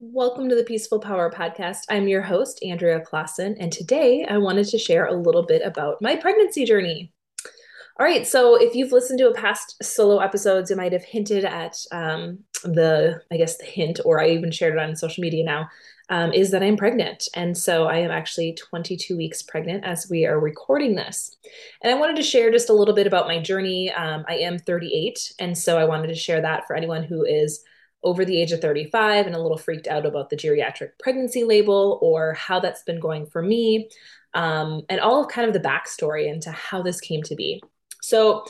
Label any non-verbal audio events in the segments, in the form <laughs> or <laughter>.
Welcome to the Peaceful Power Podcast. I'm your host, Andrea Clausen, and today I wanted to share a little bit about my pregnancy journey. All right, so if you've listened to a past solo episodes, it might have hinted at um, the, I guess, the hint, or I even shared it on social media now, um, is that I'm pregnant. And so I am actually 22 weeks pregnant as we are recording this. And I wanted to share just a little bit about my journey. Um, I am 38, and so I wanted to share that for anyone who is over the age of 35 and a little freaked out about the geriatric pregnancy label or how that's been going for me, um, and all of kind of the backstory into how this came to be. So,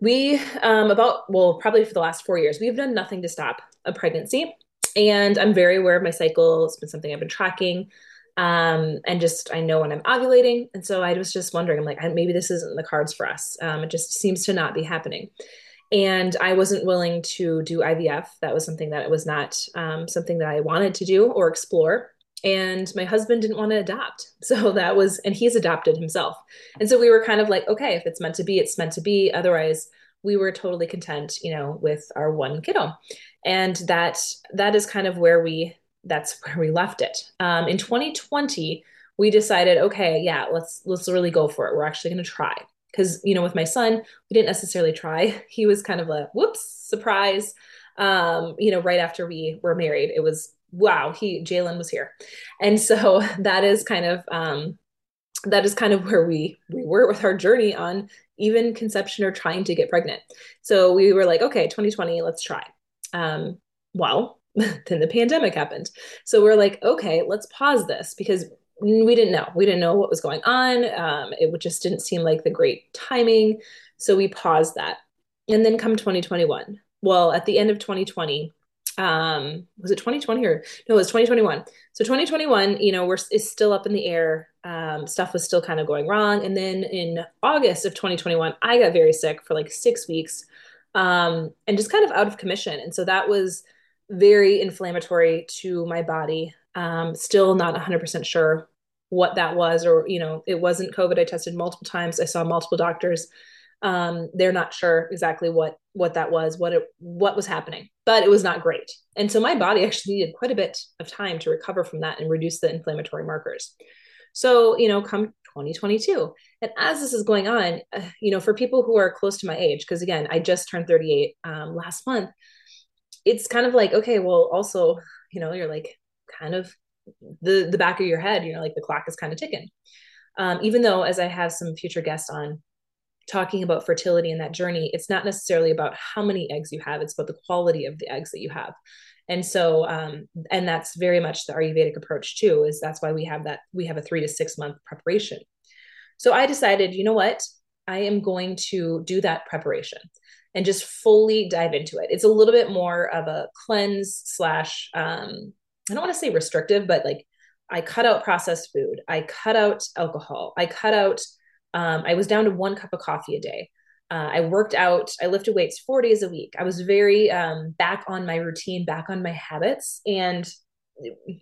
we, um, about, well, probably for the last four years, we've done nothing to stop a pregnancy. And I'm very aware of my cycle. It's been something I've been tracking. Um, and just I know when I'm ovulating. And so I was just wondering, I'm like, maybe this isn't the cards for us. Um, it just seems to not be happening and I wasn't willing to do IVF. That was something that it was not um, something that I wanted to do or explore. And my husband didn't want to adopt. <laughs> So that was, and he's adopted himself. And so we were kind of like, okay, if it's meant to be, it's meant to be. Otherwise, we were totally content, you know, with our one kiddo. And that, that is kind of where we, that's <laughs> where we left it. Um, in 2020, we decided, okay, yeah, let's, let's really go for it. We're actually going to try because you know with my son we didn't necessarily try. <laughs> He was kind of a whoops surprise. Um you know right after we were married it was wow he jalen was here. And so <laughs> that is kind of um that is kind of where we we were with our journey on even conception or trying to get pregnant. So we were like okay 2020 let's try. Um well <laughs> then the pandemic happened. So we're like okay let's pause this because we didn't know. We didn't know what was going on. Um, it just didn't seem like the great timing. So we paused that. And then come 2021. Well, at the end of 2020, um, was it 2020 or no, it was 2021. So 2021, you know, we're is still up in the air. Um, stuff was still kind of going wrong. And then in August of 2021, I got very sick for like six weeks um, and just kind of out of commission. And so that was very inflammatory to my body. Um, still not 100% sure what that was or you know it wasn't covid. I tested multiple times. I saw multiple doctors. Um, they're not sure exactly what what that was what it what was happening but it was not great. And so my body actually needed quite a bit of time to recover from that and reduce the inflammatory markers. So you know come 2022 and as this is going on uh, you know for people who are close to my age because again i just turned 38 um, last month it's kind of like okay well also you know you're like kind of the the back of your head you know like the clock is kind of ticking. Um, even though as i have some future guests on talking about fertility and that journey it's not necessarily about how many eggs you have it's about the quality of the eggs that you have. And so um, and that's very much the ayurvedic approach too is that's why we have that we have a three to six month preparation. So i decided you know what? I am going to do that preparation and just fully dive into it. It's a little bit more of a cleanse slash um, I don't want to say restrictive, but like I cut out processed food. I cut out alcohol. I cut out, um, I was down to one cup of coffee a day. Uh, I worked out, I lifted weights four days a week. I was very um, back on my routine, back on my habits. And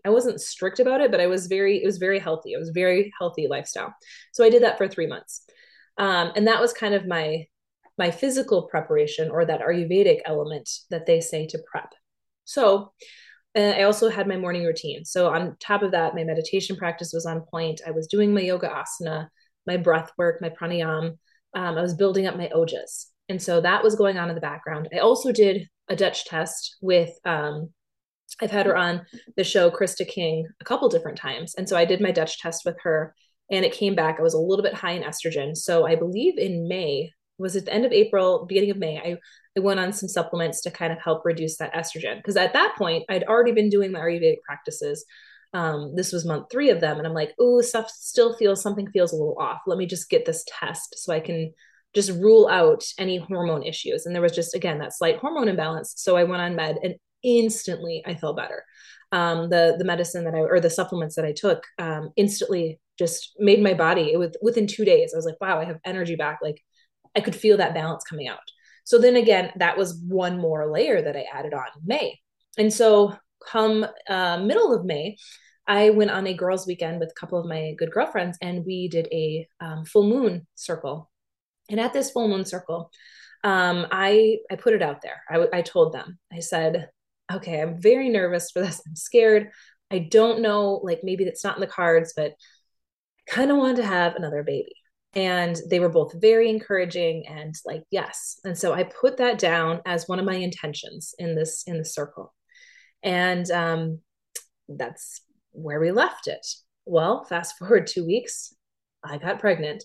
I wasn't strict about it, but I was very, it was very healthy. It was very healthy lifestyle. So I did that for three months. Um, and that was kind of my, my physical preparation or that Ayurvedic element that they say to prep. So and I also had my morning routine. So on top of that, my meditation practice was on point. I was doing my yoga asana, my breath work, my pranayam. Um, I was building up my ojas. And so that was going on in the background. I also did a Dutch test with um, I've had her on the show, Krista King, a couple different times. And so I did my Dutch test with her and it came back. I was a little bit high in estrogen. So I believe in May, was at the end of April, beginning of May, I I went on some supplements to kind of help reduce that estrogen. Because at that point, I'd already been doing my Ayurvedic practices. Um, this was month three of them. And I'm like, oh, stuff still feels, something feels a little off. Let me just get this test so I can just rule out any hormone issues. And there was just, again, that slight hormone imbalance. So I went on med and instantly I felt better. Um, the the medicine that I or the supplements that I took um, instantly just made my body it was within two days. I was like, wow, I have energy back. Like I could feel that balance coming out. So then again, that was one more layer that I added on May. And so come uh, middle of May, I went on a girls' weekend with a couple of my good girlfriends, and we did a um, full moon circle. And at this full moon circle, um, I I put it out there. I, I told them. I said, okay, I'm very nervous for this. I'm scared. I don't know, like maybe that's not in the cards, but kind of wanted to have another baby. And they were both very encouraging and like, yes. And so I put that down as one of my intentions in this in the circle. And um, that's where we left it. Well, fast <laughs> forward two weeks, I got pregnant.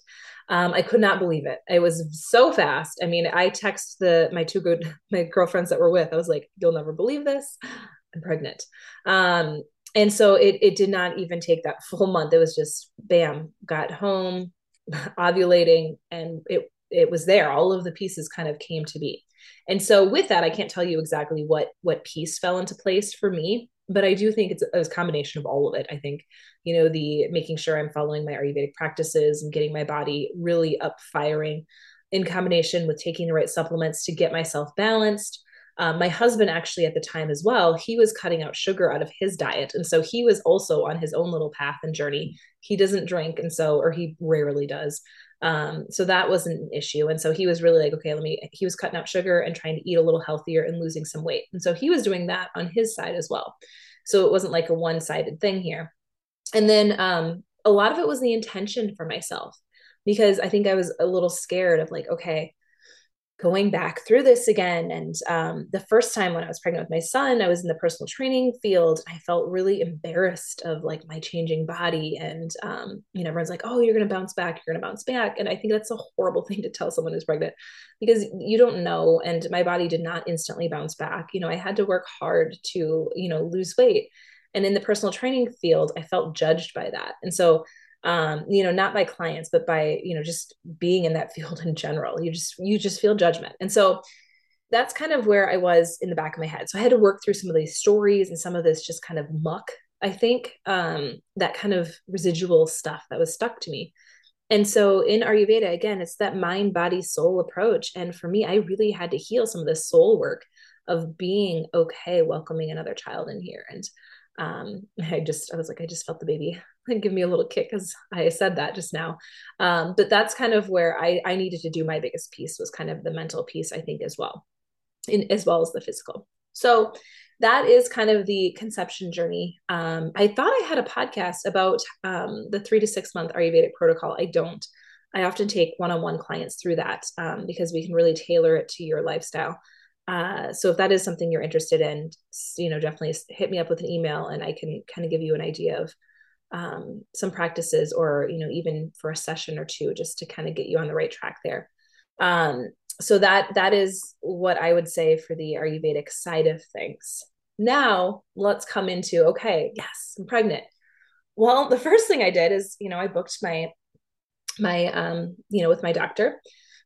Um, I could not believe it. It was so fast. I mean, I text the my two good <laughs> my girlfriends that were with. I was like, "You'll never believe this. I'm pregnant." Um, and so it it did not even take that full month. It was just bam, got home, <laughs> ovulating, and it it was there. All of the pieces kind of came to be. And so with that, I can't tell you exactly what what piece fell into place for me, but I do think it's a, combination of all of it. I think, you know, the making sure I'm following my Ayurvedic practices and getting my body really up firing in combination with taking the right supplements to get myself balanced. Um, my husband actually at the time as well he was cutting out sugar out of his diet and so he was also on his own little path and journey he doesn't drink and so or he rarely does um, so that wasn't an issue. And so he was really like, okay, let me, he was cutting out sugar and trying to eat a little healthier and losing some weight. And so he was doing that on his side as well. So it wasn't like a one sided thing here. And then um, a lot of it was the intention for myself because I think I was a little scared of like, okay, going back through this again. And um, the first time when I was pregnant with my son, I was in the personal training field. I felt really embarrassed of like my changing body. And, um, you know, everyone's like, oh, you're going to bounce back. You're going to bounce back. And I think that's a horrible thing to tell someone who's pregnant because you don't know. And my body did not instantly bounce back. You know, I had to work hard to, you know, lose weight. And in the personal training field, I felt judged by that. And so um, you know, not by clients, but by, you know, just being in that <laughs> field in general. You just, you just feel judgment. And so that's kind of where I was in the back of my head. So I had to work through some of these stories and some of this just kind of muck, I think, um, that kind of residual stuff that was stuck to me. And so in Ayurveda, again, it's that mind, body, soul approach. And for me, I really had to heal some of the soul work of being okay welcoming another child in here. And um, <laughs> I just, I was like, I just felt the baby give me a little kick because I said that just now. Um, but that's kind of where I, I needed to do my biggest piece was kind of the mental piece, I think, as well, in, as well as the physical. So that is kind of the conception journey. Um, I thought I had a podcast about um, the three to six month Ayurvedic protocol. I don't. I often take one on one clients through that um, because we can really tailor it to your lifestyle. Uh, so if that is something you're interested in, you know, definitely hit me up with an email and I can kind of give you an idea of um, some practices or you know even for a session or two just to kind of get you on the right track there. Um, so that that is what i would say for the ayurvedic side of things. Now let's come into okay yes i'm pregnant. Well the first thing i did is you know i booked my my um you know with my doctor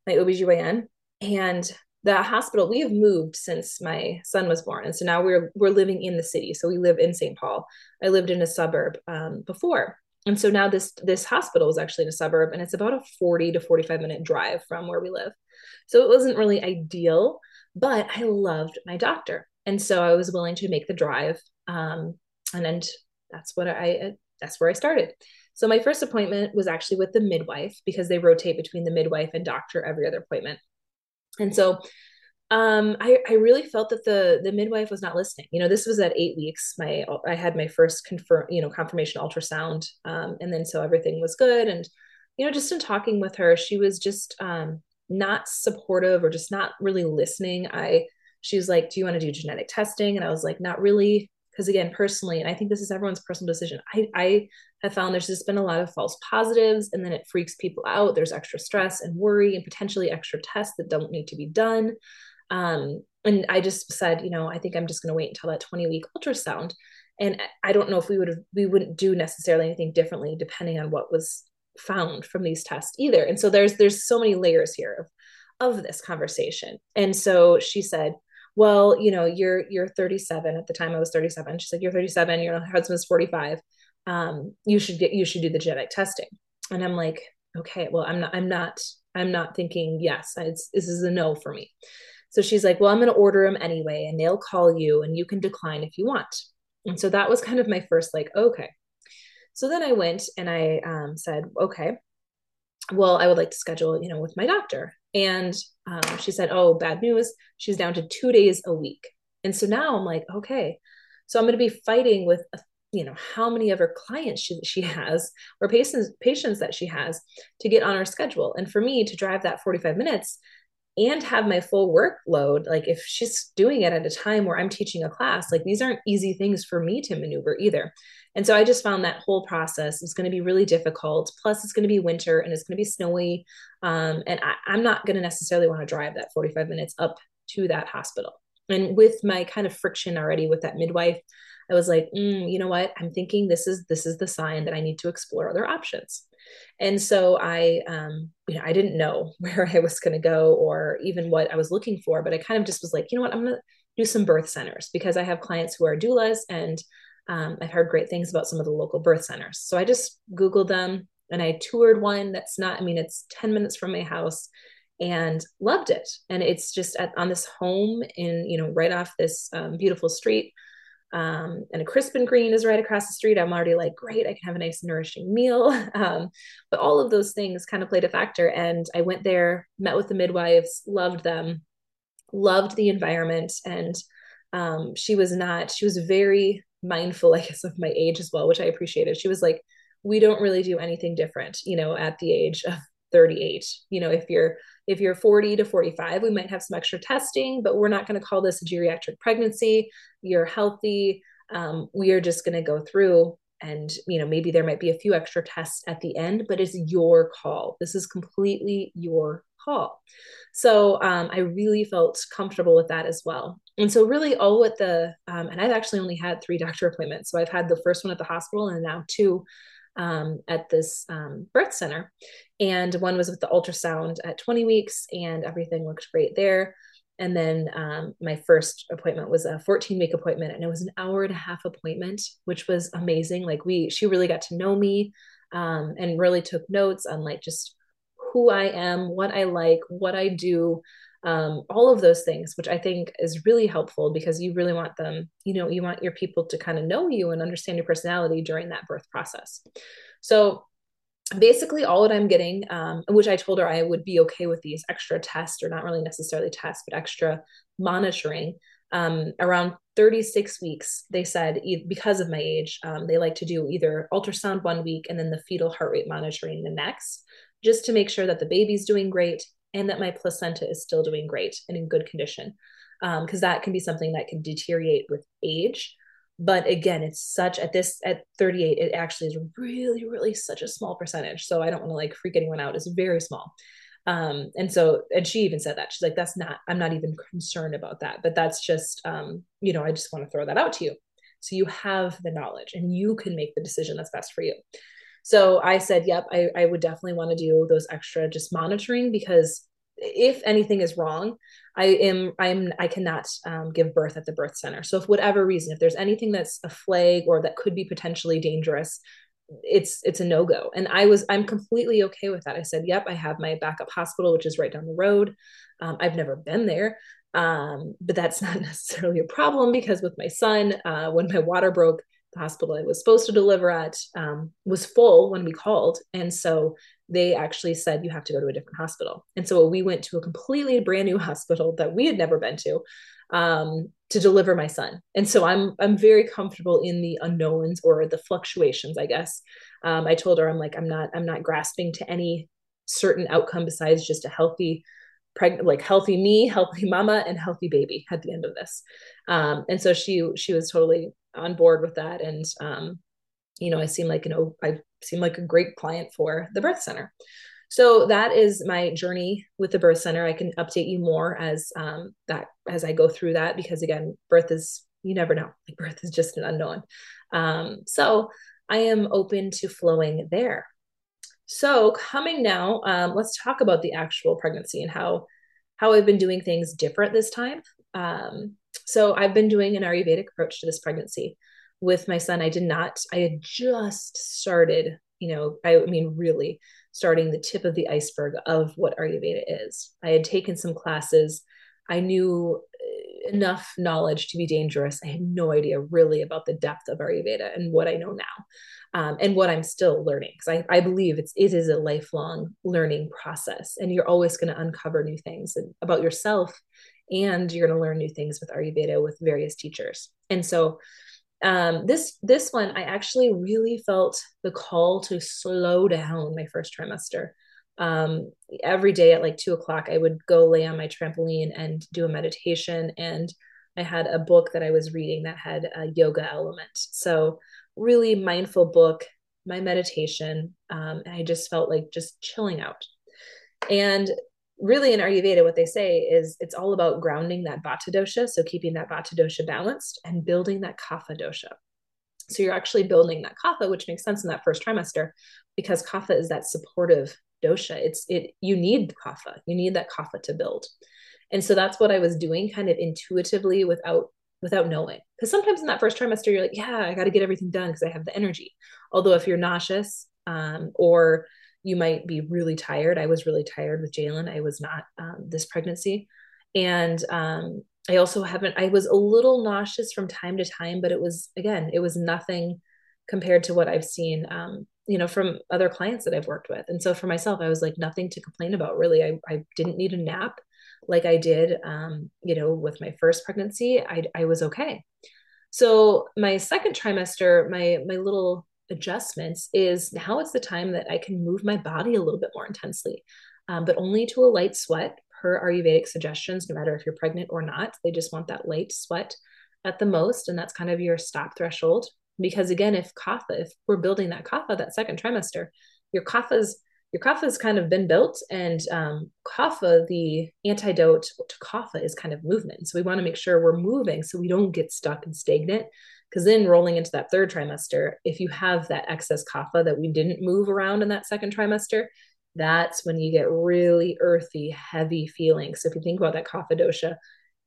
my obgyn and the hospital we have moved since my son was born. And so now we're we're living in the city. So we live in st paul. I lived in a suburb um, before. And so now this this hospital is actually in a suburb and it's about a 40 to 45 minute drive from where we live. So it wasn't really ideal but i loved my doctor. And so i was willing to make the drive um, and then that's what i that's where i started. So my first appointment was actually with the midwife because they rotate between the midwife and doctor every other appointment and so um, I, I really felt that the the midwife was not listening. You know, this was at eight weeks. My I had my first confirm, you know, confirmation ultrasound, um, and then so everything was good. And you know, just in talking with her, she was just um, not supportive or just not really listening. I she was like, "Do you want to do genetic testing?" And I was like, "Not really." Because again personally and i think this is everyone's personal decision i i have found there's just been a lot of false positives and then it freaks people out. There's extra stress and worry and potentially extra tests that don't need to be done. Um, and i just said you know i think i'm just going to wait until that 20 week ultrasound. And i don't know if we would have we wouldn't do necessarily anything differently depending on what was found from these tests either. And so there's there's so many layers here of, of this conversation. And so she said well, you know, you're you're 37 at the time I was 37. She's like, you're 37, your husband's 45. Um, you should get you should do the genetic testing. And I'm like, okay, well, I'm not I'm not I'm not thinking yes. This is a no for me. So she's like, well, I'm going to order them anyway, and they'll call you, and you can decline if you want. And so that was kind of my first like, okay. So then I went and I um, said, okay, well, I would like to schedule, you know, with my doctor. And um, she said, Oh, bad news. She's down to two days a week. And so now I'm like, okay, so I'm going to be fighting with you know how many of her clients she, she has or patients patients that she has to get on her schedule and for me to drive that 45 minutes and have my full workload like if she's doing it at a time where i'm teaching a class like these aren't easy things for me to maneuver either and so i just found that whole process is going to be really difficult plus it's going to be winter and it's going to be snowy um, and I, i'm not going to necessarily want to drive that 45 minutes up to that hospital and with my kind of friction already with that midwife I was like, mm, you know what? I'm thinking this is this is the sign that I need to explore other options. And so I, um, you know, I didn't know <laughs> where I was going to go or even what I was looking for, but I kind of just was like, you know what? I'm going to do some birth centers because I have clients who are doulas and um, I've heard great things about some of the local birth centers. So I just Googled them and I toured one that's not, I mean, it's 10 minutes from my house and loved it. And it's just at, on this home in, you know, right off this um, beautiful street um, and a Crisp & Green is right across the street. I'm already like, great, I can have a nice nourishing meal. <laughs> Um, but all of those things kind of played a factor. And I went there, met with the midwives, loved them, loved the environment. And um, she was not, she was very mindful, I guess, of my age as well, which I appreciated. She was like, we don't really do anything different, you know, at the age of 38 you know if you're if you're 40 to 45 we might have some extra testing but we're not going to call this a geriatric pregnancy. You're healthy. Um, we are just going to go through and you know maybe there might be a few extra tests at the end but it's your call. This is completely your call so um, i really felt comfortable with that as well and so really all with the um, and i've actually only had three doctor appointments so i've had the first one at the hospital and now two um, at this um, birth center. And one was with the ultrasound at 20 weeks, and everything looked great there. And then um, my first appointment was a 14 week appointment, and it was an hour and a half appointment, which was amazing. Like we, she really got to know me um, and really took notes on like just who I am, what I like, what I do, um, all of those things, which I think is really helpful because you really want them, you know, you want your people to kind of know you and understand your personality during that birth process. So basically all that I'm getting, um, which I told her I would be okay with these extra tests or not really necessarily tests, but extra monitoring. Um, around 36 weeks, they said because of my age, um, they like to do either ultrasound one week and then the fetal heart rate monitoring the next, just to make sure that the baby's doing great and that my placenta is still doing great and in good condition. Because um, that can be something that can deteriorate with age. But again it's such at this at 38 it actually is really really such a small percentage. So i don't want to like freak anyone out. It's very small. Um and so and she even said that. She's like that's not i'm not even concerned about that. But that's just um you know i just want to throw that out to you. So you have the knowledge and you can make the decision that's best for you so I said, yep, I, I would definitely want to do those extra just monitoring because if anything is wrong, I am I'm I cannot um, give birth at the birth center. So if whatever reason, if there's anything that's a flag or that could be potentially dangerous, it's it's a no go. And I was I'm completely okay with that. I said, yep, I have my backup hospital, which is right down the road. Um, I've never been there, um, but that's <laughs> not necessarily a problem because with my son, uh, when my water broke, the hospital I was supposed to deliver at um, was full when we called. And so they actually said, you have to go to a different hospital. And so we went to a completely brand new <laughs> hospital that we had never been to um, to deliver my son. And so I'm, I'm very comfortable in the unknowns or the fluctuations, I guess. Um, I told her, I'm like, I'm not, I'm not grasping to any certain outcome besides just a healthy pregnant like healthy me <laughs> healthy mama and healthy baby at the end of this um, and so she she was totally on board with that. And um, you know i seem like you know i seem like a great client for the birth center. So that is my journey with the birth center. I can update you more as um, that as i go through that because again birth is you never know. Like birth is just an unknown. Um, so i am open to flowing there. So coming now um, let's talk about the actual pregnancy and how how i've been doing things different this time. Um, so I've been doing an Ayurvedic approach to this pregnancy with my son. I did not, I had just started, you know, I, mean, really starting the tip of the iceberg of what Ayurveda is. I had taken some classes. I knew uh, enough knowledge to be dangerous. I had no idea really about the depth of Ayurveda and what I know now. Um, and what I'm still learning because I, I believe it's it is a lifelong learning process and you're always going to uncover new things about yourself and you're going to learn new things with Ayurveda with various teachers. And so um, this this one, I actually really felt the call to slow down my first trimester. Um, every day at like two o'clock, I would go lay on my trampoline and do a meditation. And I had a book that I was reading that had a yoga element. So really mindful book, my meditation, um, and I just felt like just chilling out. And really in Ayurveda, what they say is it's all about grounding that Vata dosha, so keeping that Vata dosha balanced and building that Kapha dosha. So you're actually building that Kapha, which makes sense in that first trimester because Kapha is that supportive dosha. It's it you need Kapha, you need that Kapha to build. And so that's what I was doing kind of intuitively without without knowing. Because sometimes in that first trimester, you're like, yeah, I got to get everything done because I have the energy. Although if you're nauseous um, or you might be really tired. I was really tired with Jalen. I was not um, this pregnancy. And um, I also haven't, I was a little nauseous from time to time, but it was, again, it was nothing compared to what I've seen, um, you know, from other clients that I've worked with. And so for myself, I was like, nothing to complain about, really. I, I didn't need a nap like I did, um, you know, with my first pregnancy. I, I was okay. So my second trimester, my my little adjustments is now it's the time that I can move my body a little bit more intensely, um, but only to a light sweat per Ayurvedic suggestions, no matter if you're pregnant or not. They just want that light sweat at the most. And that's kind of your stop threshold. Because again, if kapha, if we're building that kapha that second trimester, your kapha's your kapha has kind of been built and um, kapha the antidote to kapha is kind of movement so we want to make sure we're moving so we don't get stuck and stagnant because then rolling into that third trimester, if you have that excess kapha that we didn't move around in that second trimester, that's when you get really earthy, heavy feelings. So if you think about that kapha dosha,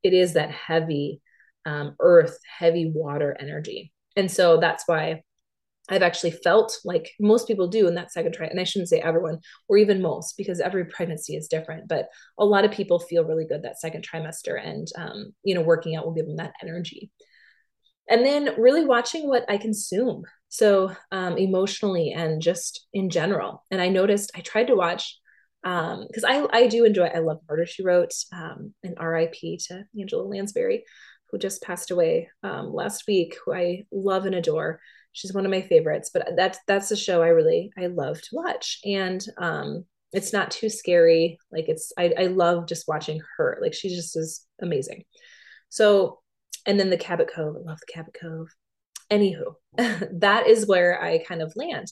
it is that heavy um, earth, heavy water energy. And so that's why I've actually felt like most people do in that second trimester, and I shouldn't say everyone, or even most, because every pregnancy is different. But a lot of people feel really good that second trimester, and um, you know, working out will give them that energy and then really watching what I consume. So um, emotionally and just in general. And I noticed I tried to watch because um, I I do enjoy. I love Murder She Wrote. Um, and R.I.P. to Angela Lansbury, who just passed away um, last week. Who I love and adore. She's one of my favorites. But that's that's a show I really I love to watch. And um, it's not too scary. Like it's I I love just watching her. Like she just is amazing. So and then the Cabot Cove. I love the Cabot Cove. Anywho, <laughs> that is where I kind of land.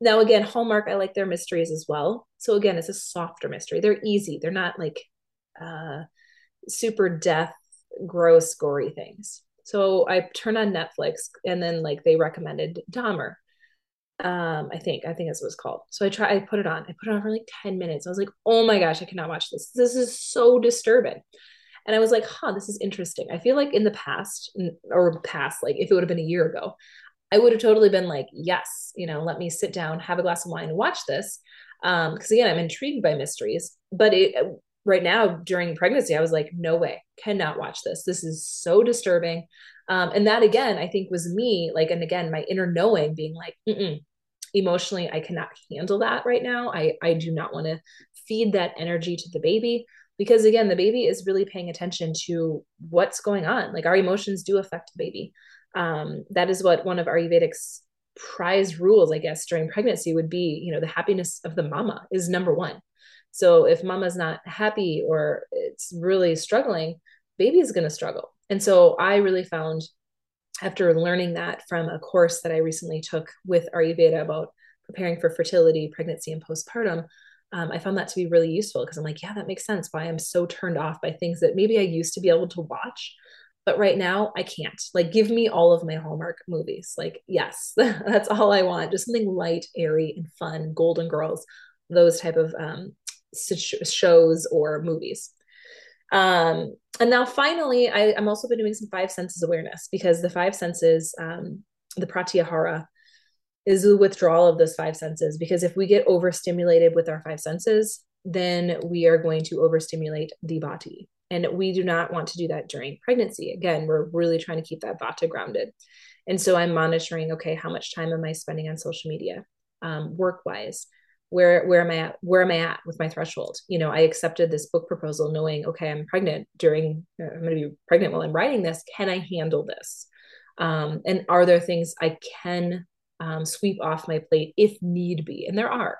Now, again, Hallmark, I like their mysteries as well. So again, it's a softer mystery. They're easy. They're not like uh, super death, gross, gory things. So I turn on Netflix and then like they recommended Dahmer. Um, I think, I think that's what it's called. So I try, I put it on. I put it on for like 10 minutes. I was like, oh my gosh, I cannot watch this. This is so disturbing. And I was like, huh, this is interesting. I feel like in the past, or past, like if it would have been a year ago, I would have totally been like, yes, you know, let me sit down, have a glass of wine, and watch this. Um, because again, I'm intrigued by mysteries. But it, right now, during pregnancy, I was like, no way, cannot watch this. This is so disturbing. Um, and that again, I think was me, like, and again, my inner knowing being like, emotionally, I cannot handle that right now. I I do not want to feed that energy to the baby because again the baby is really paying attention to what's going on. Like our emotions do affect the baby. Um, that is what one of ayurvedic's prize rules i guess during pregnancy would be you know the happiness of the mama is number one. So if mama's not happy or it's really struggling baby is going to struggle. And so i really found after learning that from a course that i recently took with ayurveda about preparing for fertility pregnancy and postpartum um, I found that to be really useful because I'm like, yeah, that makes sense why I'm so turned off by things that maybe I used to be able to watch. But right now, I can't. Like, give me all of my Hallmark movies. Like, yes, <laughs> that's all I want. Just something light, airy, and fun. Golden Girls, those type of um, shows or movies. Um, and now, finally, I, I'm also been doing some five senses awareness because the five senses, um, the pratyahara, is the withdrawal of those five senses. Because if we get overstimulated with our five senses, then we are going to overstimulate the body. And we do not want to do that during pregnancy. Again, we're really trying to keep that vata grounded. And so I'm monitoring okay, how much time am I spending on social media, um, work wise? where where am i at where am i at with my threshold you know i accepted this book proposal knowing okay i'm pregnant during i'm going to be pregnant while i'm writing this can i handle this um, and are there things i can um, sweep off my plate if need be and there are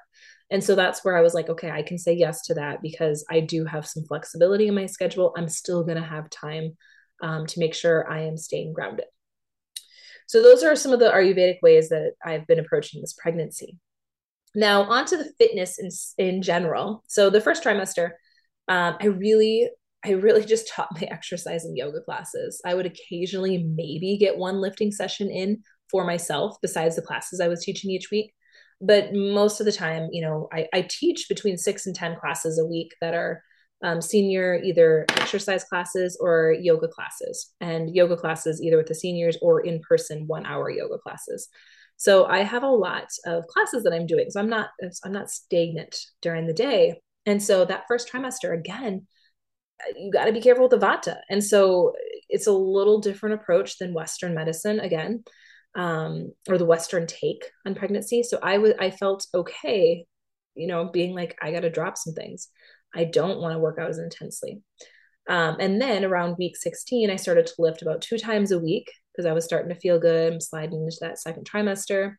and so that's where i was like okay i can say yes to that because i do have some flexibility in my schedule i'm still going to have time um, to make sure i am staying grounded so those are some of the ayurvedic ways that i've been approaching this pregnancy now, onto the fitness in, in general. So the first trimester, um, I really, I really <laughs> just taught my <laughs> exercise and yoga classes. I would occasionally maybe get one lifting session in for myself besides the classes I was teaching each week. But most of the time, you know, I, I teach between six and 10 classes a week that are um, senior either exercise classes or yoga classes, and yoga classes either with the seniors or in person one hour yoga classes. So I have a lot of classes that I'm doing. So I'm not I'm not stagnant during the day. And so that first trimester again, you got to be careful with the vata. And so it's a little different approach than Western medicine again, um, or the Western take on pregnancy. So I was I felt okay, you know, being like I got to drop some things. I don't want to work out as intensely. Um, and then around week 16, I started to lift about two times a week because I was starting to feel good. I'm sliding into that second trimester.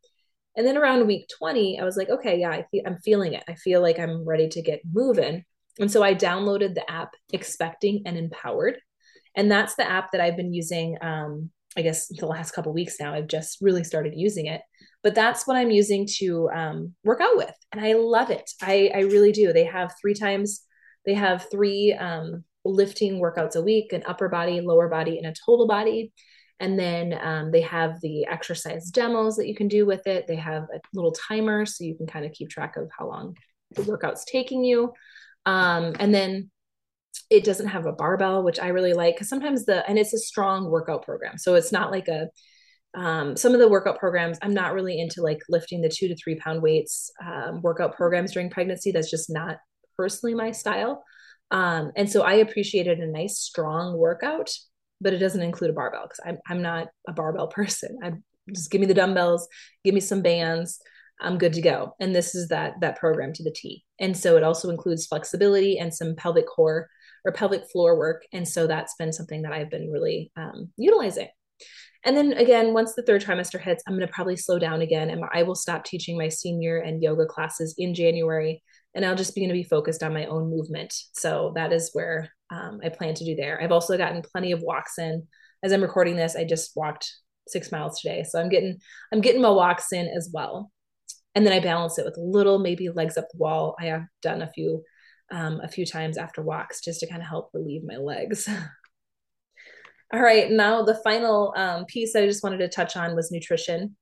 And then around week 20, I was like, okay, yeah, I feel, I'm feeling it. I feel like I'm ready to get moving. And so I downloaded the app Expecting and Empowered. And that's the app that I've been using, um, I guess, the last couple weeks now. I've just really started using it. But that's what I'm using to um, work out with. And I love it. I, I really do. They have three times, they have three um, lifting workouts a week an upper body, lower body, and a total body. And then um, they have the exercise demos that you can do with it. They have a little timer so you can kind of keep track of how long the workout's taking you. Um, and then it doesn't have a barbell, which I really like because sometimes the, and it's a strong workout program. So it's not like a, um, some of the workout programs, I'm not really into like lifting the two to three pound weights um, workout programs during pregnancy. That's just not personally my style. Um, and so I appreciated a nice strong workout but it doesn't include a barbell because I'm, I'm not a barbell <laughs> person. I just give me the dumbbells, give me some bands. I'm good to go. And this is that that program to the T. And so it also includes flexibility and some pelvic core or pelvic floor work. And so that's been something that I've been really um, utilizing. And then again, once the third trimester hits, I'm going to probably slow down again and I will stop teaching my senior and yoga classes in January and I'll just be going to be focused on my own movement. So that is where um, I plan to do there. I've also gotten plenty of walks in. As I'm recording this, I just walked six miles today, so I'm getting I'm getting my walks in as well. And then I balance it with little maybe legs up the wall. I have done a few um, a few times after walks just to kind of help relieve my legs. <laughs> All right, now the final um, piece I just wanted to touch on was nutrition.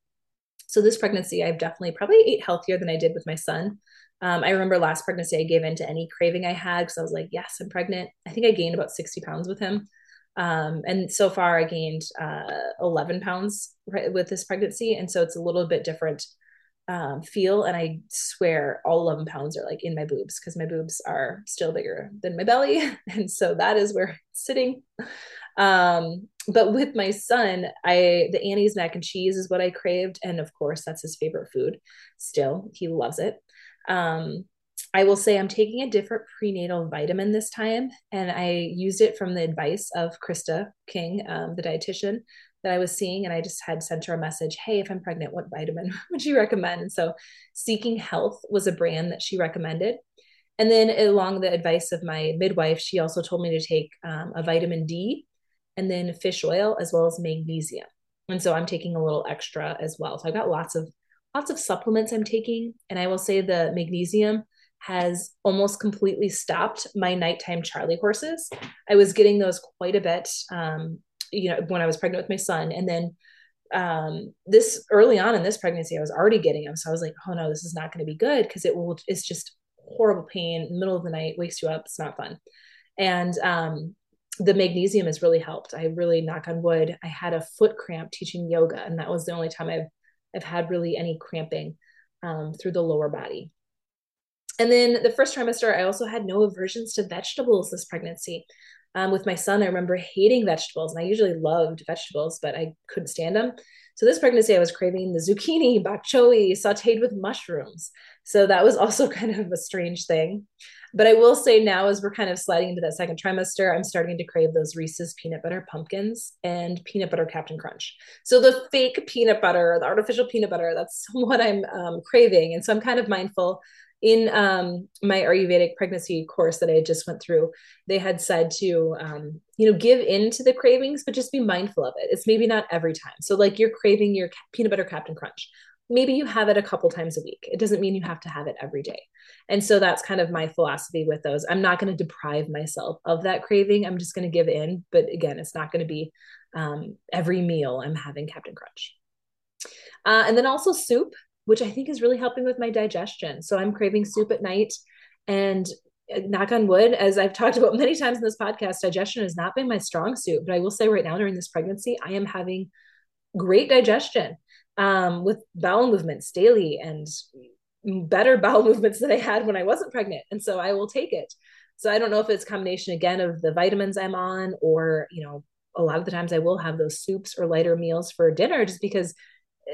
So this pregnancy, I've definitely probably ate healthier than I did with my son. Um, I remember last pregnancy, I gave in to any craving I had because I was like, yes, I'm pregnant. I think I gained about 60 pounds with him. Um, and so far, I gained uh, 11 pounds with this pregnancy. And so it's a little bit different um, feel. And I swear all 11 pounds are like in my boobs because my boobs are still bigger than my belly. <laughs> And so that is where sitting. Um, but with my son, I the Annie's mac and cheese is what I craved, and of course that's his favorite food. Still, he loves it. Um, I will say I'm taking a different prenatal vitamin this time, and I used it from the advice of Krista King, um, the dietitian that I was seeing, and I just had sent her a message, "Hey, if I'm pregnant, what vitamin <laughs> would you recommend?" And so, Seeking Health was a brand that she recommended, and then along the advice of my midwife, she also told me to take um, a vitamin D, and then fish oil as well as magnesium. And so I'm taking a little extra as well. So I've got lots of lots of supplements I'm taking. And I will say the magnesium has almost completely stopped my nighttime Charlie horses. I was getting those quite a bit, um, you know, when I was pregnant with my son. And then um, this early on in this pregnancy, I was already getting them. So I was like, oh no, this is not going to be good because it will, it's just horrible pain, middle of the night, wakes you up. It's not fun. And um, the magnesium has really helped. I really knock on wood. I had a foot cramp teaching yoga, and that was the only time I've I've had really any cramping um, through the lower body. And then the first trimester, I also had no aversions to vegetables this pregnancy. Um, with my son, I remember hating vegetables, and I usually loved vegetables, but I couldn't stand them. So this pregnancy, I was craving the zucchini, <laughs> bok choy, sautéed with mushrooms. So that was <laughs> also kind of a strange thing. But I will say now, as we're kind of sliding into that second trimester, I'm starting to crave those Reese's peanut butter pumpkins and peanut butter Captain Crunch. So the fake peanut butter, the artificial peanut butter, that's <laughs> what I'm um, craving. And so I'm kind of mindful in um, my Ayurvedic pregnancy course that I just went through, they had said to, um, you know, give in to the cravings, but just be mindful of it. It's maybe not every time. So, like you're craving your peanut butter Captain Crunch. Maybe you have it a couple times a week. It doesn't mean you have to have it every day. And so that's kind of my philosophy with those. I'm not going to deprive myself of that craving. I'm just going to give in. But again, it's not going to be um, every meal I'm having Captain Crunch. Uh, and then also soup which I think is really helping with my digestion. So I'm craving soup at night. And uh, knock on wood, as I've talked about many times in this podcast, digestion has not been my strong suit. But I will say right now, during this pregnancy, I am having great digestion um, with bowel movements daily and better <laughs> bowel movements than I had when I wasn't pregnant. And so I will take it. So I don't know if it's combination again of the vitamins I'm on, or, you know, a lot of the times I will have those soups or lighter meals for dinner just because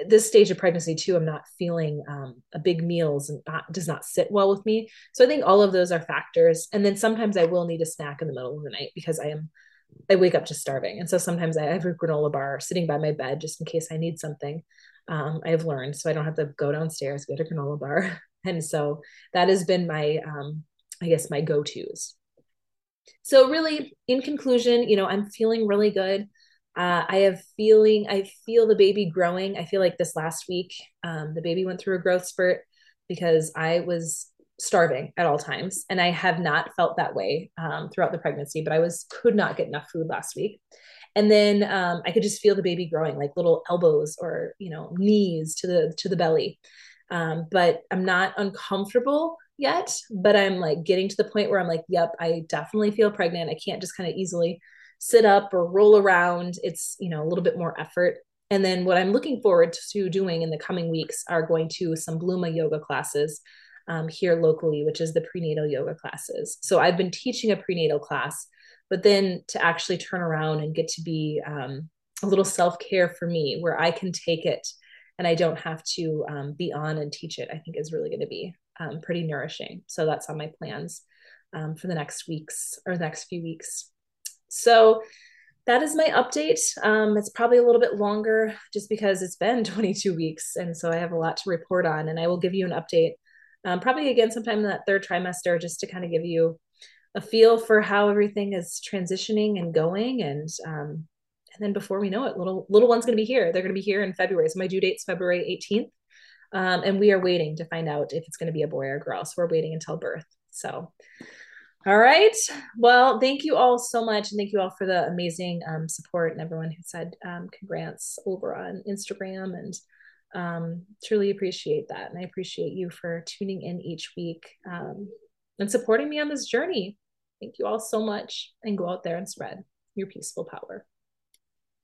this stage of pregnancy too i'm not feeling um, a big meals and not, does not sit well with me. So i think all of those are factors. And then sometimes i will need a snack in the middle of the night because i am i wake up just starving. And so sometimes i have a granola bar sitting by my bed just in case i need something um, i have learned. So i don't have to go downstairs get a granola bar. <laughs> And so that has been my um, i guess my go-to's. So really in conclusion you know i'm feeling really good uh, I have feeling, I feel the baby growing. I feel like this last week, um, the baby went through a growth spurt because I was starving at all times, and I have not felt that way um, throughout the pregnancy. But I was could not get enough food last week, and then um, I could just feel the baby growing, like little elbows or you know knees to the to the belly. Um, but I'm not uncomfortable yet, but I'm like getting to the point where I'm like, yep, I definitely feel pregnant. I can't just kind of easily sit up or roll around. It's, you know, a little bit more effort. And then what I'm looking forward to doing in the coming weeks are going to some Blooma yoga classes um, here locally, which is the prenatal yoga classes. So I've been teaching a prenatal class, but then to actually turn around and get to be um, a little self care for me where I can take it and I don't have to um, be on and teach it, I think is really going to be um, pretty nourishing. So that's on my plans um, for the next weeks or the next few weeks. So that is my update. Um, it's probably a little bit longer just because it's been <laughs> 22 weeks. And so I have a lot to report on, and I will give you an update um, probably again sometime in that third trimester just to kind of give you a feel for how everything is transitioning and going. And um, and then before we know it, little little one's going to be here. They're going to be here in February. So my due date's February 18th. Um, and we are waiting to find out if it's going to be a boy or girl. So we're waiting until birth. So all right. Well, thank you all so much. And thank you all for the amazing um, support and everyone who said um, congrats over on Instagram. And um, truly appreciate that. And I appreciate you for tuning in each week um, and supporting me on this journey. Thank you all so much. And go out there and spread your peaceful power.